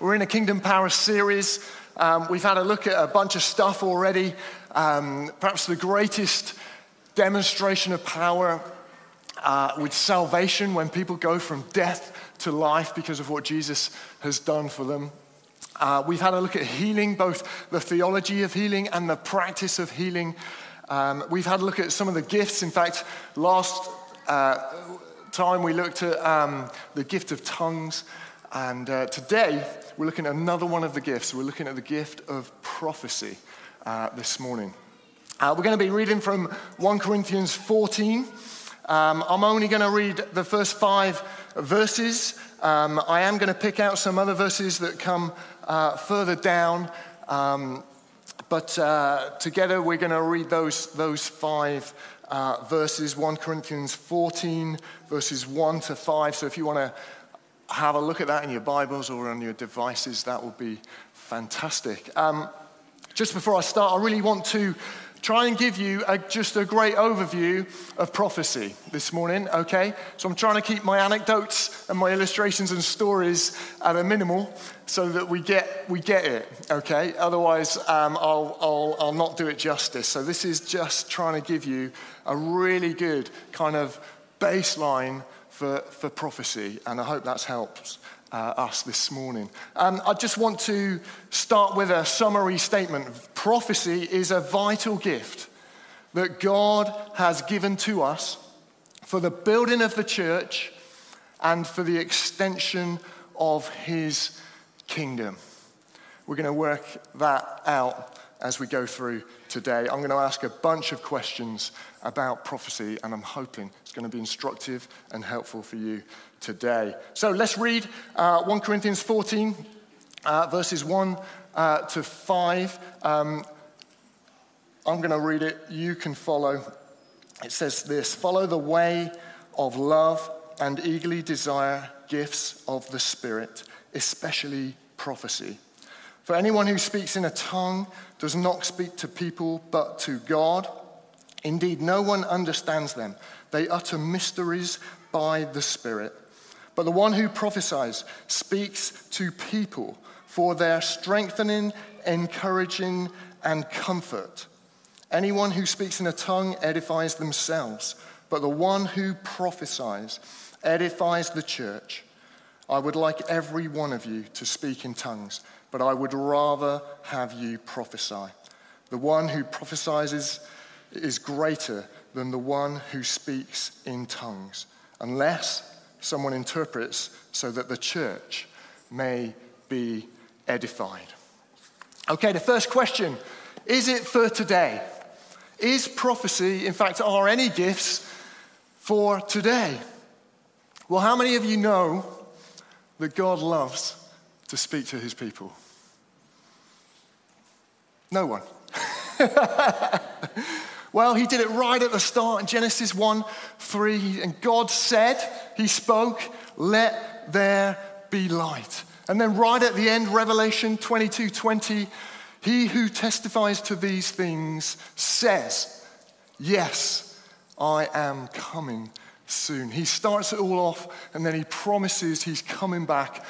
We're in a Kingdom Power series. Um, we've had a look at a bunch of stuff already. Um, perhaps the greatest demonstration of power uh, with salvation when people go from death to life because of what Jesus has done for them. Uh, we've had a look at healing, both the theology of healing and the practice of healing. Um, we've had a look at some of the gifts. In fact, last uh, time we looked at um, the gift of tongues. And uh, today we're looking at another one of the gifts. We're looking at the gift of prophecy uh, this morning. Uh, we're going to be reading from 1 Corinthians 14. Um, I'm only going to read the first five verses. Um, I am going to pick out some other verses that come uh, further down. Um, but uh, together we're going to read those, those five uh, verses 1 Corinthians 14, verses 1 to 5. So if you want to have a look at that in your Bibles or on your devices, that would be fantastic. Um, just before I start, I really want to try and give you a, just a great overview of prophecy this morning, okay? So I'm trying to keep my anecdotes and my illustrations and stories at a minimal so that we get, we get it, okay? Otherwise, um, I'll, I'll, I'll not do it justice. So this is just trying to give you a really good kind of baseline for, for prophecy, and I hope that's helped uh, us this morning. Um, I just want to start with a summary statement. Prophecy is a vital gift that God has given to us for the building of the church and for the extension of his kingdom. We're going to work that out as we go through today. I'm going to ask a bunch of questions about prophecy, and I'm hoping it's going to be instructive and helpful for you today. So let's read uh, 1 Corinthians 14, uh, verses 1 uh, to 5. Um, I'm going to read it, you can follow. It says this Follow the way of love and eagerly desire gifts of the Spirit, especially prophecy. For anyone who speaks in a tongue does not speak to people but to God. Indeed, no one understands them. They utter mysteries by the Spirit. But the one who prophesies speaks to people for their strengthening, encouraging, and comfort. Anyone who speaks in a tongue edifies themselves, but the one who prophesies edifies the church. I would like every one of you to speak in tongues but I would rather have you prophesy. The one who prophesies is greater than the one who speaks in tongues, unless someone interprets so that the church may be edified. Okay, the first question is it for today? Is prophecy, in fact, are any gifts for today? Well, how many of you know that God loves to speak to his people? No one. well, he did it right at the start in Genesis 1 3. And God said, He spoke, let there be light. And then right at the end, Revelation 22 20, he who testifies to these things says, Yes, I am coming soon. He starts it all off and then he promises he's coming back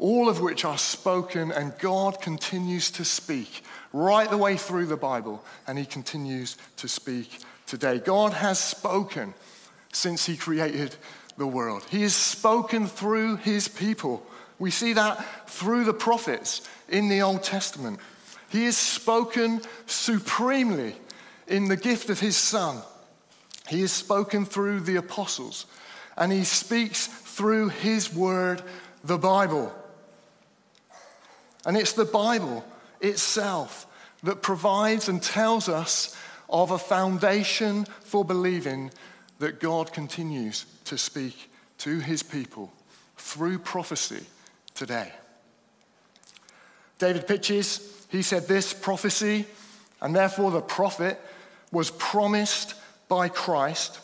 all of which are spoken, and God continues to speak right the way through the Bible, and He continues to speak today. God has spoken since He created the world, He has spoken through His people. We see that through the prophets in the Old Testament. He has spoken supremely in the gift of His Son. He has spoken through the apostles, and He speaks through His word, the Bible. And it's the Bible itself that provides and tells us of a foundation for believing that God continues to speak to his people through prophecy today. David Pytches, he said this prophecy, and therefore the prophet, was promised by Christ,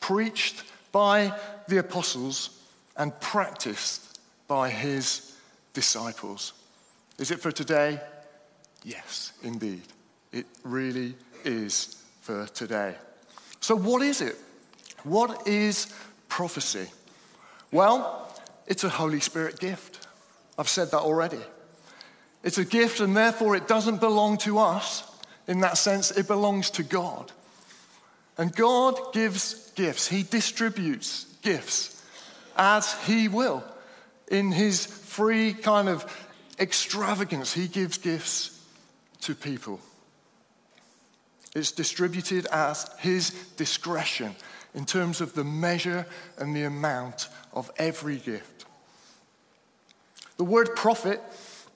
preached by the apostles, and practiced by his disciples. Is it for today? Yes, indeed. It really is for today. So, what is it? What is prophecy? Well, it's a Holy Spirit gift. I've said that already. It's a gift, and therefore it doesn't belong to us. In that sense, it belongs to God. And God gives gifts, He distributes gifts as He will. In His free kind of extravagance, He gives gifts to people. It's distributed at His discretion in terms of the measure and the amount of every gift. The word prophet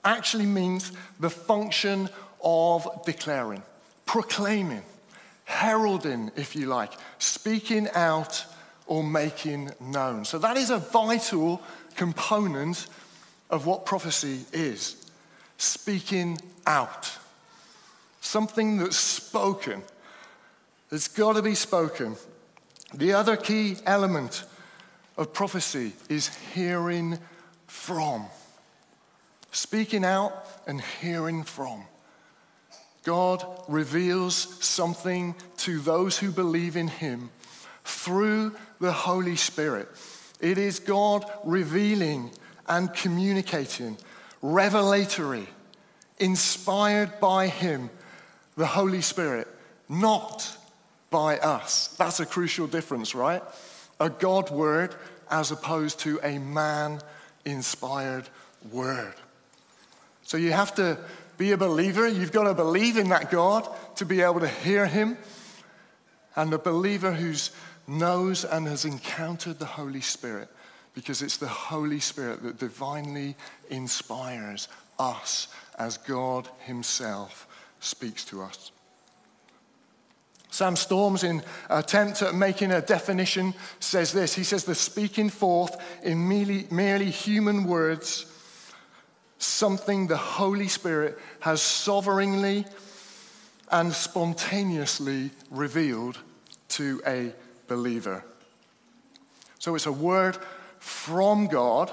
actually means the function of declaring, proclaiming, heralding, if you like, speaking out or making known. So that is a vital component of what prophecy is speaking out. Something that's spoken. It's got to be spoken. The other key element of prophecy is hearing from. Speaking out and hearing from. God reveals something to those who believe in Him through the Holy Spirit. It is God revealing and communicating, revelatory, inspired by Him, the Holy Spirit, not by us. That's a crucial difference, right? A God word as opposed to a man inspired word. So you have to be a believer. You've got to believe in that God to be able to hear him. And a believer who knows and has encountered the Holy Spirit because it's the Holy Spirit that divinely inspires us as God Himself speaks to us. Sam Storms, in attempt at making a definition, says this. He says, The speaking forth in merely, merely human words, something the Holy Spirit has sovereignly and spontaneously revealed to a believer. So it's a word from God.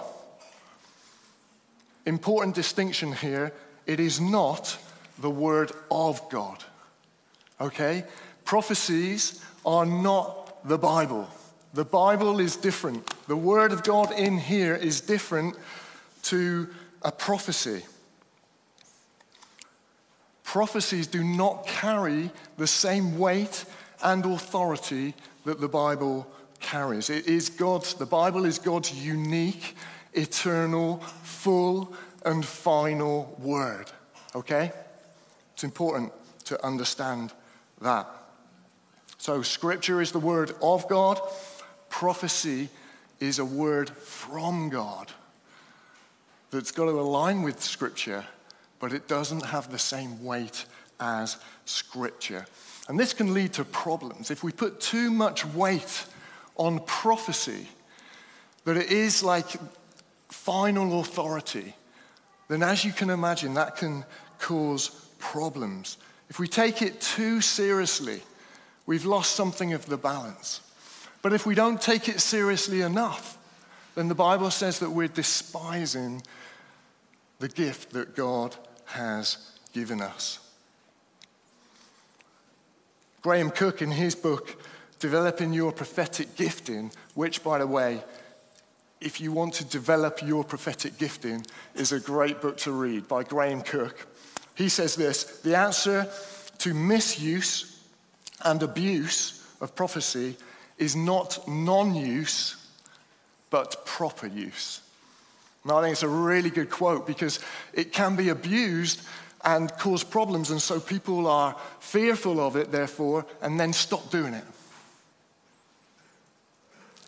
Important distinction here it is not the word of God. Okay? Prophecies are not the Bible. The Bible is different. The Word of God in here is different to a prophecy. Prophecies do not carry the same weight and authority that the Bible carries. It is God's, the Bible is God's unique, eternal, full, and final word. Okay? It's important to understand that. So, scripture is the word of God, prophecy is a word from God that's got to align with scripture, but it doesn't have the same weight as scripture. And this can lead to problems. If we put too much weight on prophecy, that it is like final authority, then as you can imagine, that can cause problems. If we take it too seriously, we've lost something of the balance. But if we don't take it seriously enough, then the Bible says that we're despising the gift that God has given us. Graham Cooke, in his book, Developing Your Prophetic Gifting, which, by the way, if you want to develop your prophetic gifting, is a great book to read by Graham Cooke. He says this the answer to misuse and abuse of prophecy is not non use, but proper use. Now, I think it's a really good quote because it can be abused and cause problems, and so people are fearful of it, therefore, and then stop doing it.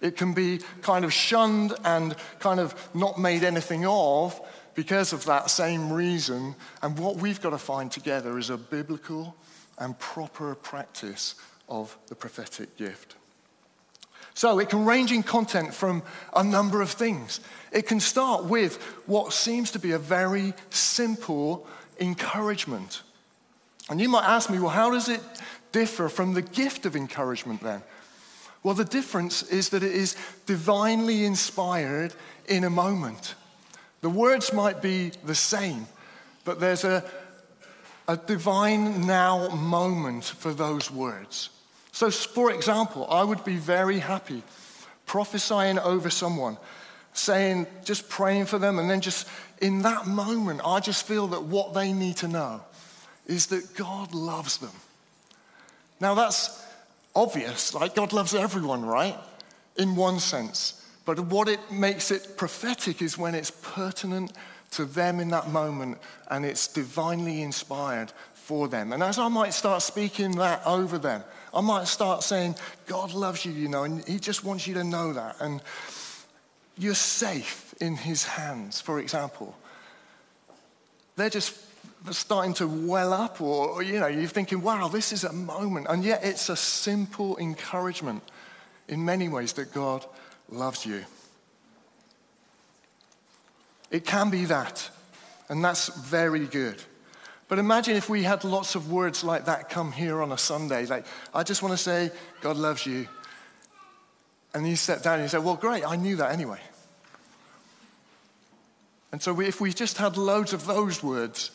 It can be kind of shunned and kind of not made anything of because of that same reason. And what we've got to find together is a biblical and proper practice of the prophetic gift. So it can range in content from a number of things. It can start with what seems to be a very simple encouragement. And you might ask me, well, how does it differ from the gift of encouragement then? Well, the difference is that it is divinely inspired in a moment. The words might be the same, but there's a, a divine now moment for those words. So, for example, I would be very happy prophesying over someone saying, just praying for them, and then just in that moment, I just feel that what they need to know is that God loves them. Now, that's obvious, like God loves everyone, right? In one sense. But what it makes it prophetic is when it's pertinent to them in that moment and it's divinely inspired for them. And as I might start speaking that over them, I might start saying, God loves you, you know, and He just wants you to know that. And you're safe in His hands, for example. They're just starting to well up, or, you know, you're thinking, wow, this is a moment. And yet it's a simple encouragement in many ways that God loves you. It can be that, and that's very good. But imagine if we had lots of words like that come here on a Sunday. Like, I just want to say, God loves you. And you step down and you say, Well, great, I knew that anyway. And so we, if we just had loads of those words,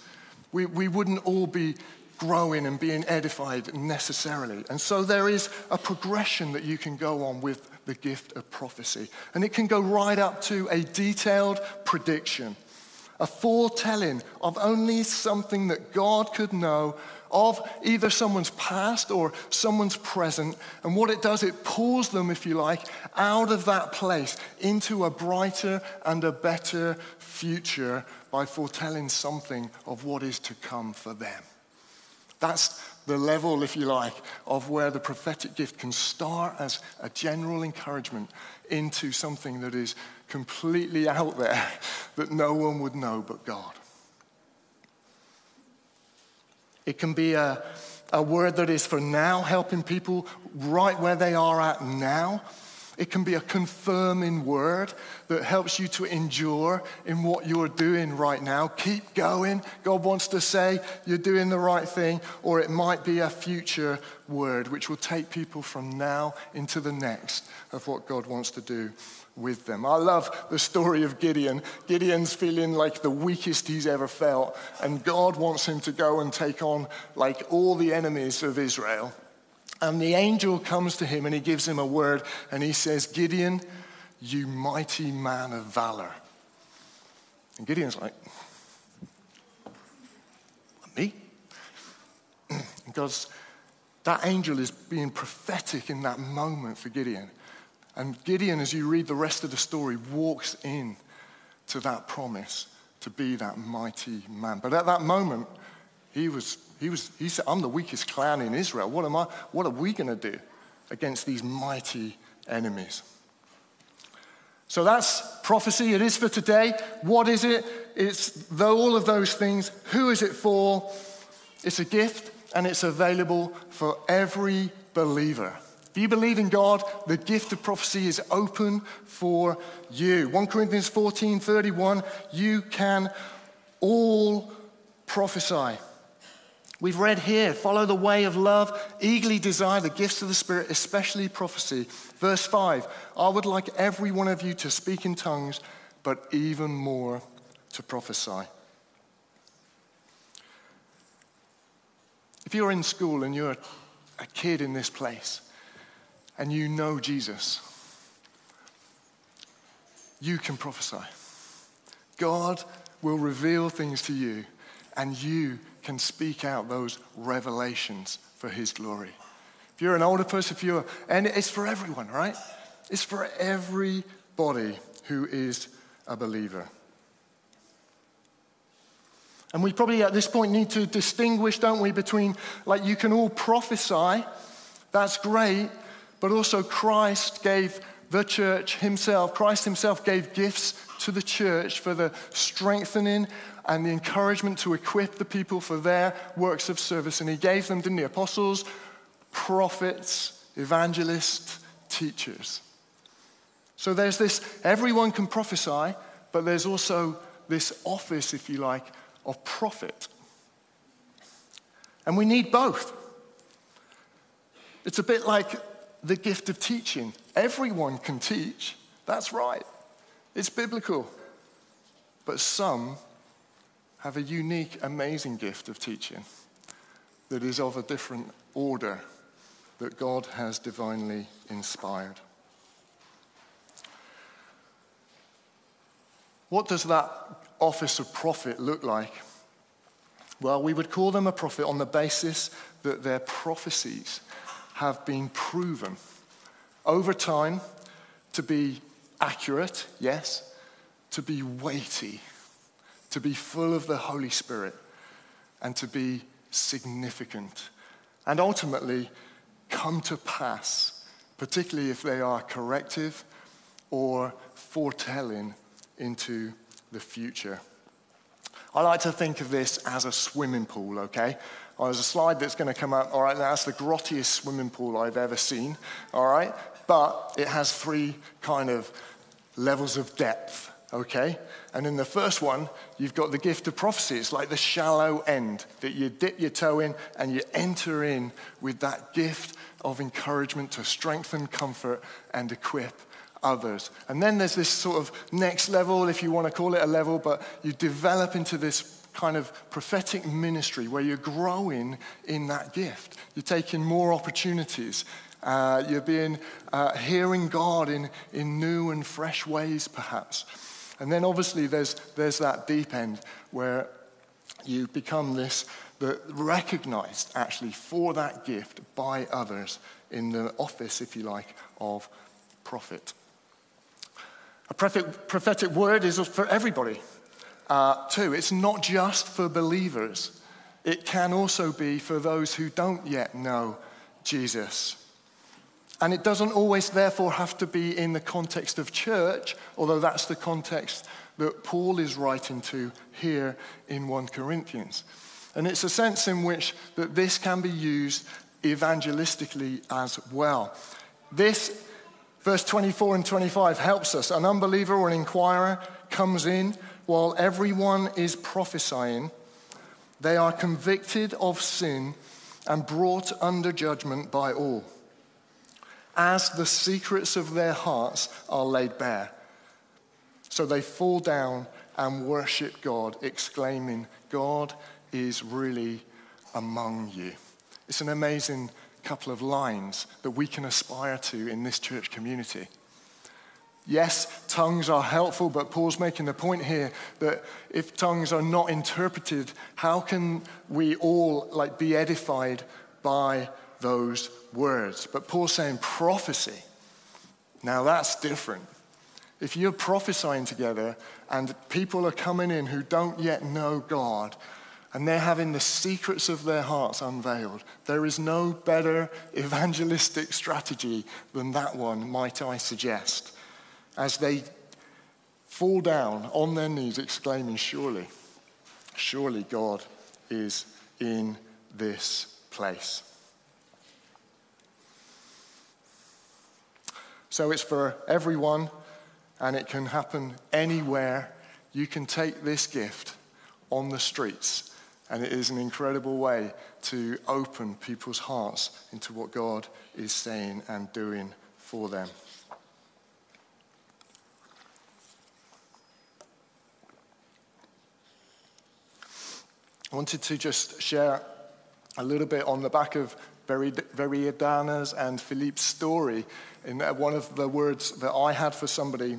we, we wouldn't all be growing and being edified necessarily. And so there is a progression that you can go on with the gift of prophecy. And it can go right up to a detailed prediction, a foretelling of only something that God could know of either someone's past or someone's present. And what it does, it pulls them, if you like, out of that place into a brighter and a better future by foretelling something of what is to come for them. That's the level, if you like, of where the prophetic gift can start as a general encouragement into something that is completely out there that no one would know but God. It can be a, a word that is for now, helping people right where they are at now. It can be a confirming word that helps you to endure in what you're doing right now. Keep going. God wants to say you're doing the right thing. Or it might be a future word which will take people from now into the next of what God wants to do with them. I love the story of Gideon. Gideon's feeling like the weakest he's ever felt, and God wants him to go and take on like all the enemies of Israel. And the angel comes to him and he gives him a word and he says, Gideon, you mighty man of valor. And Gideon's like, me? because that angel is being prophetic in that moment for Gideon. And Gideon, as you read the rest of the story, walks in to that promise to be that mighty man. But at that moment, he was he, was, he said, I'm the weakest clan in Israel. What, am I, what are we going to do against these mighty enemies? So that's prophecy. It is for today. What is it? It's the, all of those things. Who is it for? It's a gift and it's available for every believer. If you believe in God, the gift of prophecy is open for you. 1 Corinthians 14 31, you can all prophesy. We've read here, follow the way of love, eagerly desire the gifts of the Spirit, especially prophecy. Verse 5 I would like every one of you to speak in tongues, but even more to prophesy. If you're in school and you're a kid in this place and you know Jesus, you can prophesy. God will reveal things to you, and you can speak out those revelations for His glory. If you're an older person, if you're, and it's for everyone, right? It's for everybody who is a believer. And we probably at this point need to distinguish, don't we, between like you can all prophesy, that's great, but also Christ gave the church himself, Christ himself gave gifts to the church for the strengthening and the encouragement to equip the people for their works of service. And he gave them, didn't he? Apostles, prophets, evangelists, teachers. So there's this, everyone can prophesy, but there's also this office, if you like, of prophet. And we need both. It's a bit like the gift of teaching. Everyone can teach, that's right. It's biblical. But some have a unique, amazing gift of teaching that is of a different order that God has divinely inspired. What does that office of prophet look like? Well, we would call them a prophet on the basis that their prophecies have been proven over time to be accurate, yes, to be weighty, to be full of the Holy Spirit, and to be significant, and ultimately come to pass, particularly if they are corrective or foretelling into the future. I like to think of this as a swimming pool, okay? Oh, there's a slide that's going to come up. All right, that's the grottiest swimming pool I've ever seen. All right, but it has three kind of levels of depth, okay? And in the first one, you've got the gift of prophecy. It's like the shallow end that you dip your toe in and you enter in with that gift of encouragement to strengthen, comfort, and equip others. And then there's this sort of next level, if you want to call it a level, but you develop into this kind of prophetic ministry where you're growing in that gift. You're taking more opportunities. Uh, you're being, uh, hearing God in, in new and fresh ways, perhaps. And then obviously there's, there's that deep end where you become this, the, recognized actually for that gift by others in the office, if you like, of prophet. A prophetic, prophetic word is for everybody uh, too. It's not just for believers, it can also be for those who don't yet know Jesus. And it doesn't always, therefore, have to be in the context of church, although that's the context that Paul is writing to here in 1 Corinthians. And it's a sense in which that this can be used evangelistically as well. This, verse 24 and 25, helps us. An unbeliever or an inquirer comes in while everyone is prophesying, they are convicted of sin and brought under judgment by all, as the secrets of their hearts are laid bare. So they fall down and worship God, exclaiming, God is really among you. It's an amazing couple of lines that we can aspire to in this church community. Yes, tongues are helpful, but Paul's making the point here that if tongues are not interpreted, how can we all like be edified by those words? But Paul's saying prophecy. Now that's different. If you're prophesying together and people are coming in who don't yet know God and they're having the secrets of their hearts unveiled, there is no better evangelistic strategy than that one, might I suggest as they fall down on their knees, exclaiming, Surely, surely God is in this place. So it's for everyone, and it can happen anywhere. You can take this gift on the streets, and it is an incredible way to open people's hearts into what God is saying and doing for them. I wanted to just share a little bit on the back of Veriadana's and Philippe's story. In one of the words that I had for somebody,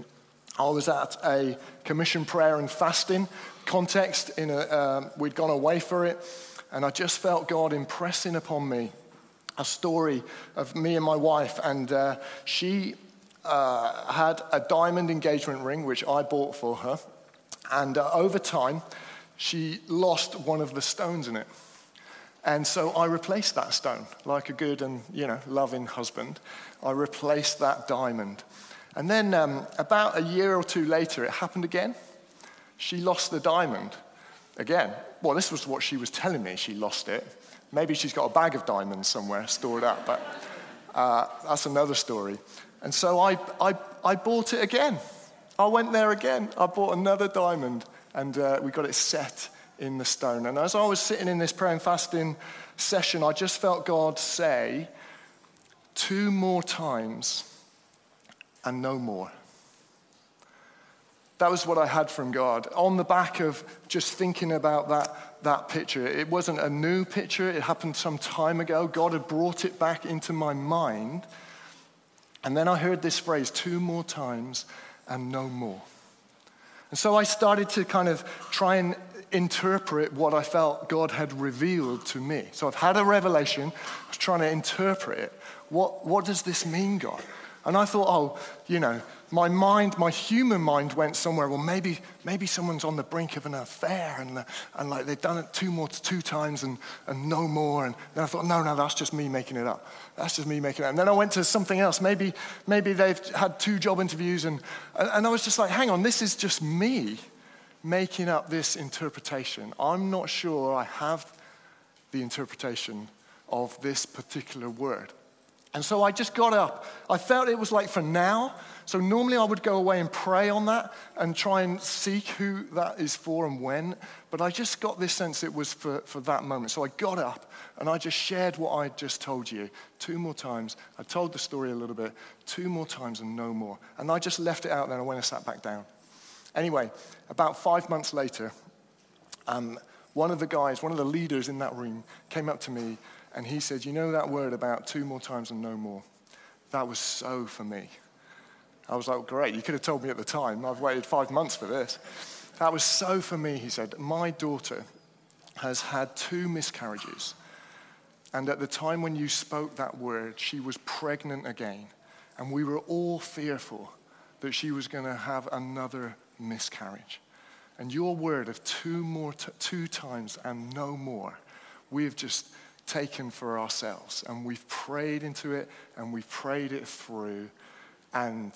I was at a commission prayer and fasting context. In a, um, we'd gone away for it, and I just felt God impressing upon me a story of me and my wife. And uh, she uh, had a diamond engagement ring, which I bought for her. And uh, over time, she lost one of the stones in it. And so I replaced that stone, like a good and you know loving husband. I replaced that diamond. And then um, about a year or two later, it happened again. She lost the diamond again. Well, this was what she was telling me. She lost it. Maybe she's got a bag of diamonds somewhere stored up, but uh, that's another story. And so I, I, I bought it again. I went there again. I bought another diamond and uh, we got it set in the stone. And as I was sitting in this prayer and fasting session, I just felt God say two more times and no more. That was what I had from God. On the back of just thinking about that, that picture, it wasn't a new picture, it happened some time ago. God had brought it back into my mind. And then I heard this phrase two more times and no more. And so I started to kind of try and interpret what I felt God had revealed to me. So I've had a revelation, I was trying to interpret it. What, what does this mean, God? And I thought, oh, you know, my mind, my human mind went somewhere. Well, maybe, maybe someone's on the brink of an affair and, and like they've done it two more, two times and, and no more. And then I thought, no, no, that's just me making it up. That's just me making it up. And then I went to something else. Maybe, maybe they've had two job interviews and, and I was just like, hang on, this is just me making up this interpretation. I'm not sure I have the interpretation of this particular word. And so I just got up. I felt it was like for now. So normally I would go away and pray on that and try and seek who that is for and when. But I just got this sense it was for, for that moment. So I got up and I just shared what I just told you two more times. I told the story a little bit, two more times and no more. And I just left it out there and I went and sat back down. Anyway, about five months later, um, one of the guys, one of the leaders in that room, came up to me and he said, You know that word about two more times and no more? That was so for me. I was like, Great, you could have told me at the time. I've waited five months for this. That was so for me, he said. My daughter has had two miscarriages. And at the time when you spoke that word, she was pregnant again. And we were all fearful that she was going to have another miscarriage. And your word of two more, t- two times and no more, we have just taken for ourselves. And we've prayed into it and we've prayed it through. And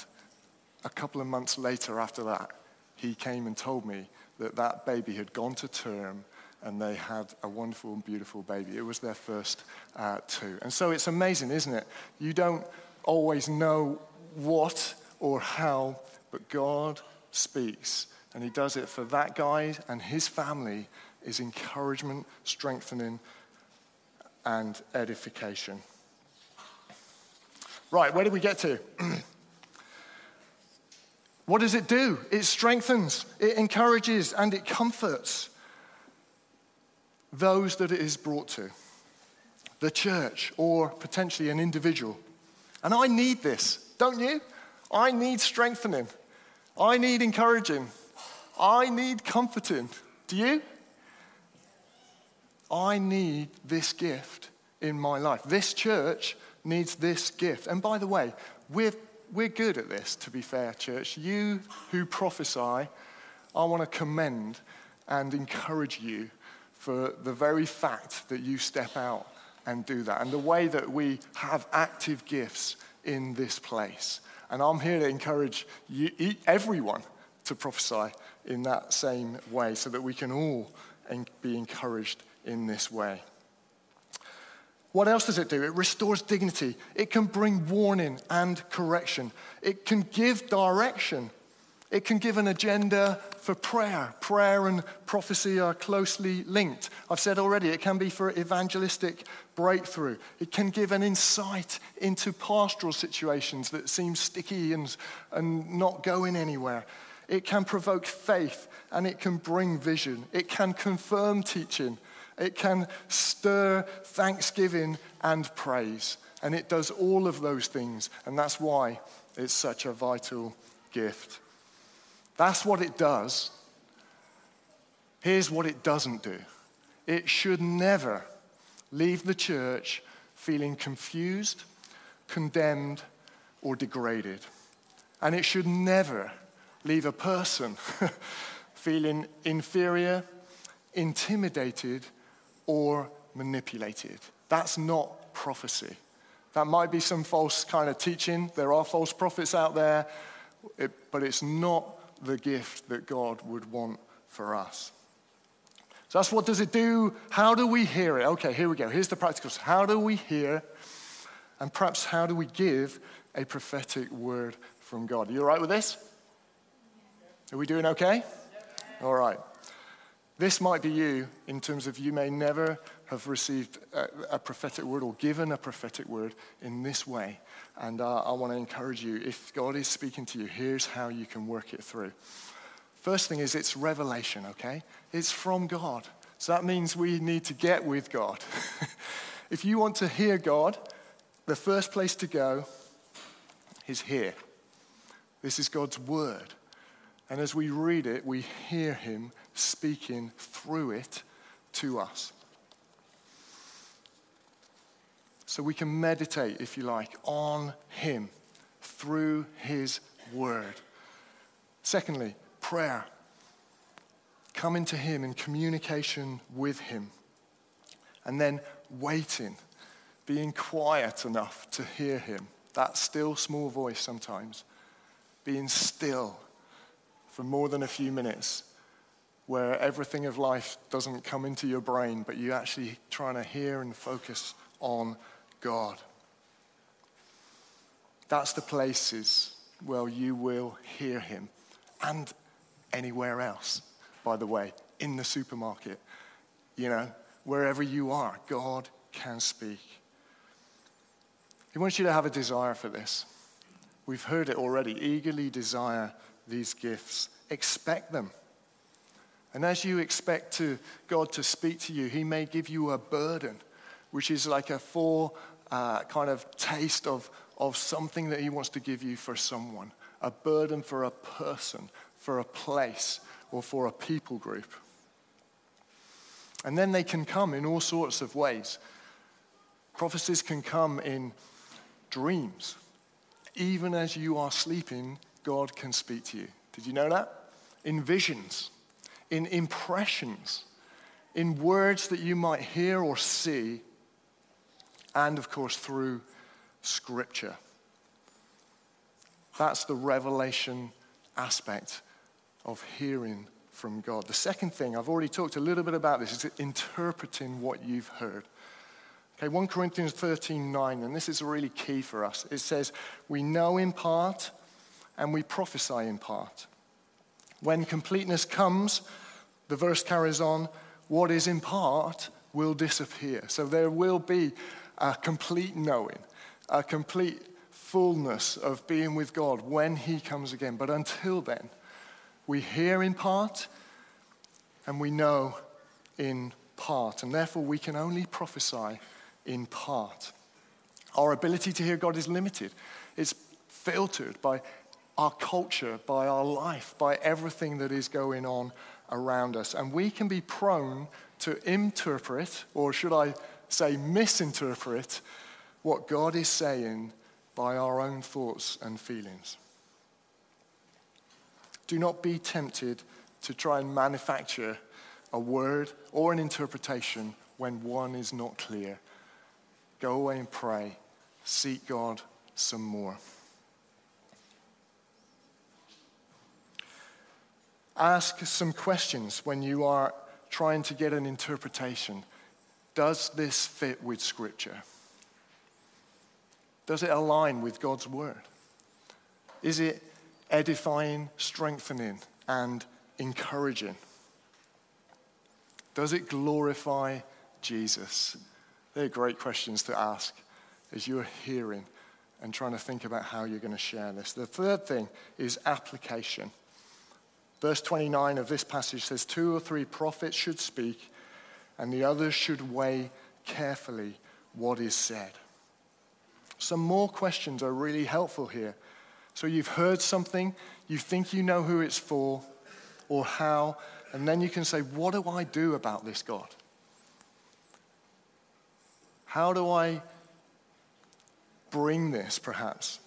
a couple of months later, after that, he came and told me that that baby had gone to term and they had a wonderful and beautiful baby. It was their first uh, two. And so it's amazing, isn't it? You don't always know what or how, but God speaks. And he does it for that guy and his family is encouragement, strengthening, and edification. Right, where did we get to? what does it do? It strengthens, it encourages, and it comforts those that it is brought to the church or potentially an individual. And I need this, don't you? I need strengthening. I need encouraging. I need comforting. Do you? I need this gift in my life. This church needs this gift. And by the way, we're, we're good at this, to be fair, church. You who prophesy, I want to commend and encourage you for the very fact that you step out and do that, and the way that we have active gifts in this place. And I'm here to encourage you, everyone to prophesy in that same way so that we can all be encouraged in this way. What else does it do? It restores dignity. It can bring warning and correction. It can give direction. It can give an agenda for prayer. Prayer and prophecy are closely linked. I've said already, it can be for evangelistic breakthrough. It can give an insight into pastoral situations that seem sticky and, and not going anywhere. It can provoke faith and it can bring vision. It can confirm teaching it can stir thanksgiving and praise. And it does all of those things. And that's why it's such a vital gift. That's what it does. Here's what it doesn't do it should never leave the church feeling confused, condemned, or degraded. And it should never leave a person feeling inferior, intimidated, or manipulated. That's not prophecy. That might be some false kind of teaching. There are false prophets out there, it, but it's not the gift that God would want for us. So that's what does it do? How do we hear it? Okay, here we go. Here's the practicals. How do we hear, and perhaps how do we give a prophetic word from God? Are you all right with this? Are we doing okay? All right. This might be you in terms of you may never have received a, a prophetic word or given a prophetic word in this way. And uh, I want to encourage you if God is speaking to you, here's how you can work it through. First thing is it's revelation, okay? It's from God. So that means we need to get with God. if you want to hear God, the first place to go is here. This is God's word. And as we read it, we hear him speaking through it to us. So we can meditate, if you like, on him through his word. Secondly, prayer. Coming to him in communication with him. And then waiting, being quiet enough to hear him. That still small voice sometimes. Being still for more than a few minutes where everything of life doesn't come into your brain, but you're actually trying to hear and focus on God. That's the places where you will hear him. And anywhere else, by the way, in the supermarket, you know, wherever you are, God can speak. He wants you to have a desire for this. We've heard it already. Eagerly desire these gifts, expect them. And as you expect to, God to speak to you, He may give you a burden, which is like a full uh, kind of taste of, of something that He wants to give you for someone a burden for a person, for a place, or for a people group. And then they can come in all sorts of ways. Prophecies can come in dreams. Even as you are sleeping, God can speak to you. Did you know that? In visions, in impressions, in words that you might hear or see, and of course through Scripture. That's the revelation aspect of hearing from God. The second thing, I've already talked a little bit about this, is interpreting what you've heard. Okay, 1 Corinthians 13 9, and this is really key for us. It says, We know in part and we prophesy in part. When completeness comes, the verse carries on, what is in part will disappear. So there will be a complete knowing, a complete fullness of being with God when He comes again. But until then, we hear in part and we know in part. And therefore, we can only prophesy in part. Our ability to hear God is limited, it's filtered by our culture, by our life, by everything that is going on around us. And we can be prone to interpret, or should I say, misinterpret, what God is saying by our own thoughts and feelings. Do not be tempted to try and manufacture a word or an interpretation when one is not clear. Go away and pray. Seek God some more. Ask some questions when you are trying to get an interpretation. Does this fit with Scripture? Does it align with God's Word? Is it edifying, strengthening, and encouraging? Does it glorify Jesus? They're great questions to ask as you're hearing and trying to think about how you're going to share this. The third thing is application. Verse 29 of this passage says, Two or three prophets should speak, and the others should weigh carefully what is said. Some more questions are really helpful here. So you've heard something, you think you know who it's for or how, and then you can say, What do I do about this, God? How do I bring this, perhaps?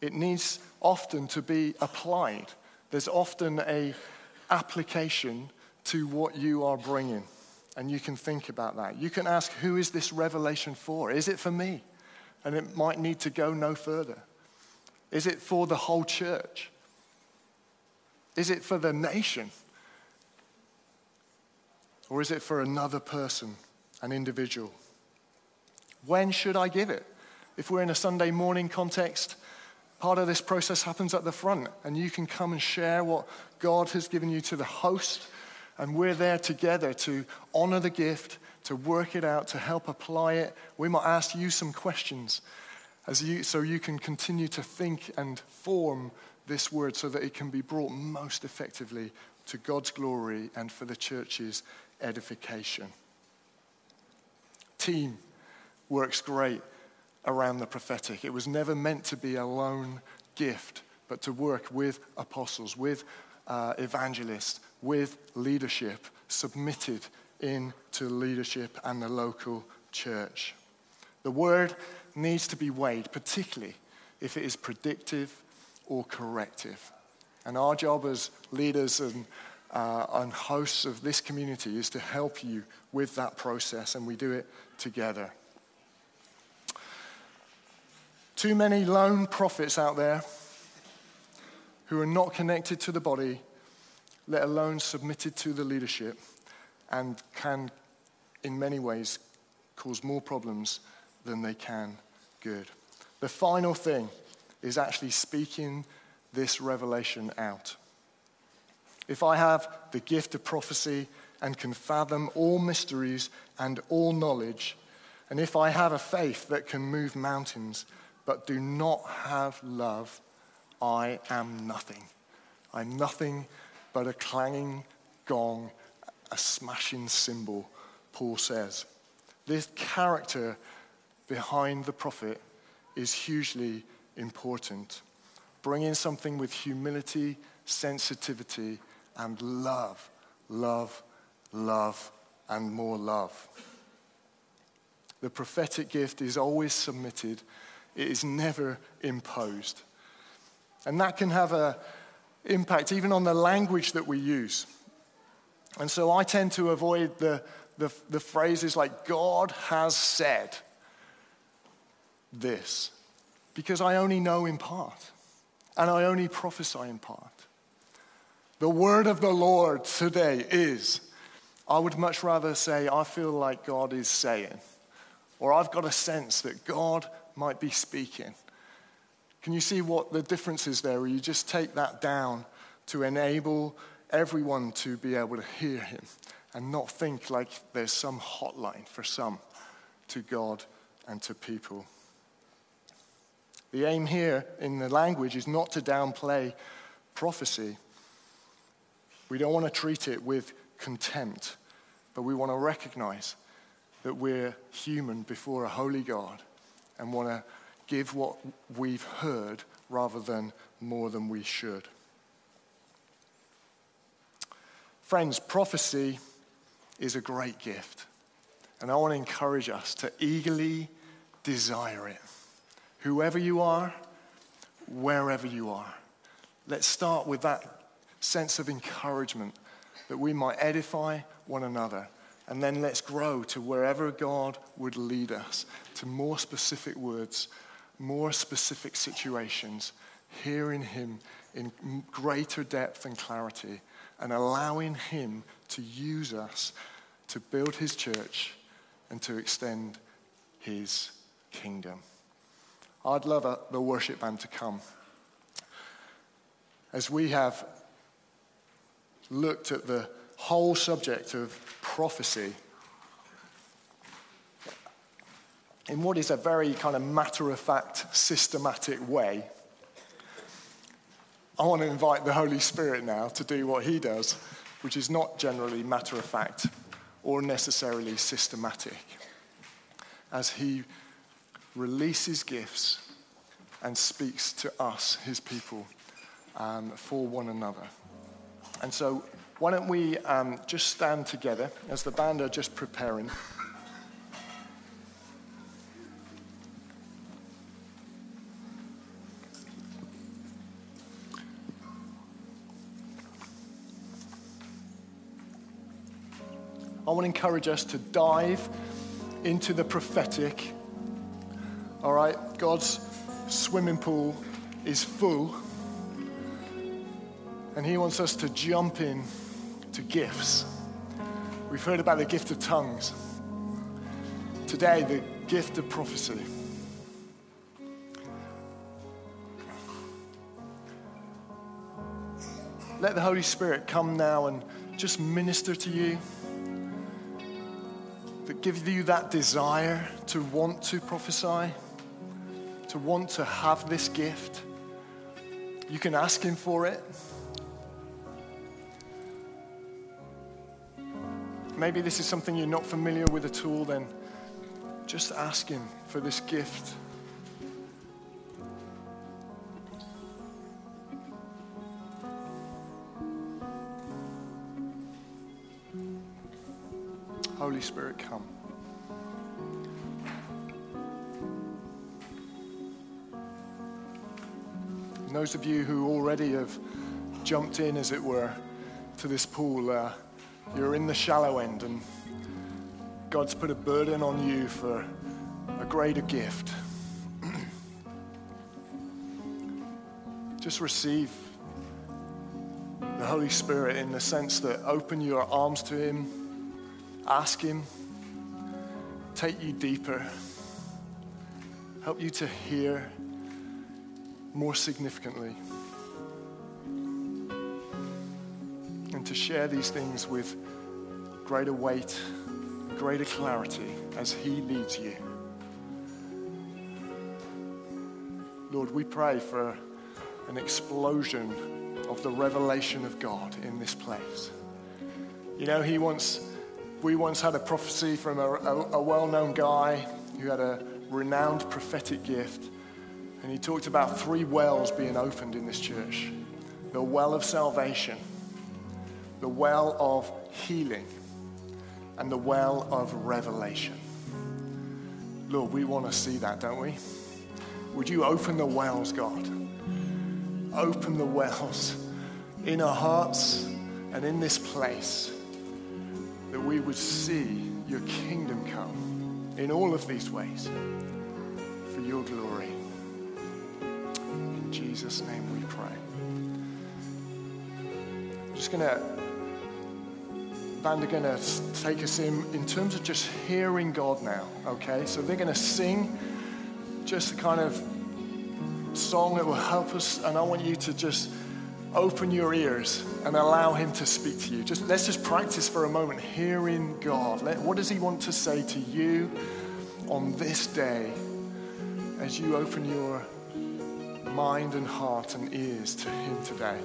It needs often to be applied. There's often a application to what you are bringing. And you can think about that. You can ask, who is this revelation for? Is it for me? And it might need to go no further. Is it for the whole church? Is it for the nation? Or is it for another person, an individual? When should I give it? If we're in a Sunday morning context, Part of this process happens at the front, and you can come and share what God has given you to the host. And we're there together to honor the gift, to work it out, to help apply it. We might ask you some questions as you, so you can continue to think and form this word so that it can be brought most effectively to God's glory and for the church's edification. Team works great around the prophetic. It was never meant to be a lone gift but to work with apostles, with uh, evangelists, with leadership, submitted into leadership and the local church. The word needs to be weighed, particularly if it is predictive or corrective. And our job as leaders and, uh, and hosts of this community is to help you with that process, and we do it together. Too many lone prophets out there who are not connected to the body, let alone submitted to the leadership, and can, in many ways, cause more problems than they can good. The final thing is actually speaking this revelation out. If I have the gift of prophecy and can fathom all mysteries and all knowledge, and if I have a faith that can move mountains but do not have love, I am nothing. I'm nothing but a clanging gong, a smashing cymbal, Paul says. This character behind the prophet is hugely important. Bringing something with humility, sensitivity, and love, love, love, and more love. The prophetic gift is always submitted, it is never imposed. And that can have an impact even on the language that we use. And so I tend to avoid the, the, the phrases like, God has said this because I only know in part and I only prophesy in part. The word of the Lord today is, I would much rather say, I feel like God is saying, or I've got a sense that God might be speaking. Can you see what the difference is there? Where you just take that down to enable everyone to be able to hear Him and not think like there's some hotline for some to God and to people. The aim here in the language is not to downplay prophecy. We don't want to treat it with contempt, but we want to recognize that we're human before a holy God and want to give what we've heard rather than more than we should. Friends, prophecy is a great gift, and I want to encourage us to eagerly desire it whoever you are, wherever you are. Let's start with that sense of encouragement that we might edify one another. And then let's grow to wherever God would lead us, to more specific words, more specific situations, hearing Him in greater depth and clarity, and allowing Him to use us to build His church and to extend His kingdom. I'd love the worship band to come. As we have looked at the whole subject of prophecy in what is a very kind of matter of fact, systematic way, I want to invite the Holy Spirit now to do what he does, which is not generally matter of fact or necessarily systematic. As he releases gifts and speaks to us, his people, um, for one another. And so, why don't we um, just stand together as the band are just preparing. I want to encourage us to dive into the prophetic all right? God's swimming pool is full. And He wants us to jump in to gifts. We've heard about the gift of tongues. Today, the gift of prophecy. Let the Holy Spirit come now and just minister to you that give you that desire to want to prophesy to want to have this gift, you can ask Him for it. maybe this is something you're not familiar with at all, then just ask Him for this gift. Holy Spirit, come. And those of you who already have jumped in, as it were, to this pool, uh, you're in the shallow end, and God's put a burden on you for a greater gift. Just receive the Holy Spirit in the sense that open your arms to Him, ask Him, take you deeper, help you to hear more significantly, to share these things with greater weight, greater clarity as He leads you. Lord, we pray for an explosion of the revelation of God in this place. You know, he once, we once had a prophecy from a, a, a well known guy who had a renowned prophetic gift, and he talked about three wells being opened in this church the well of salvation, the well of healing, and the well of revelation. Lord, we want to see that, don't we? Would you open the wells, God? Open the wells in our hearts and in this place that we would see your kingdom come in all of these ways for your glory. In Jesus' name we pray. I'm just going to, band are going to take us in in terms of just hearing God now, okay? So they're going to sing just a kind of song that will help us, and I want you to just open your ears and allow him to speak to you. Just let's just practice for a moment hearing God. Let, what does he want to say to you on this day as you open your mind and heart and ears to him today?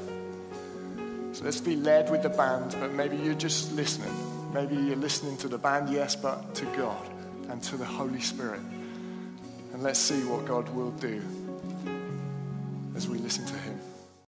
So let's be led with the band, but maybe you're just listening. Maybe you're listening to the band, yes, but to God and to the Holy Spirit. And let's see what God will do as we listen to him.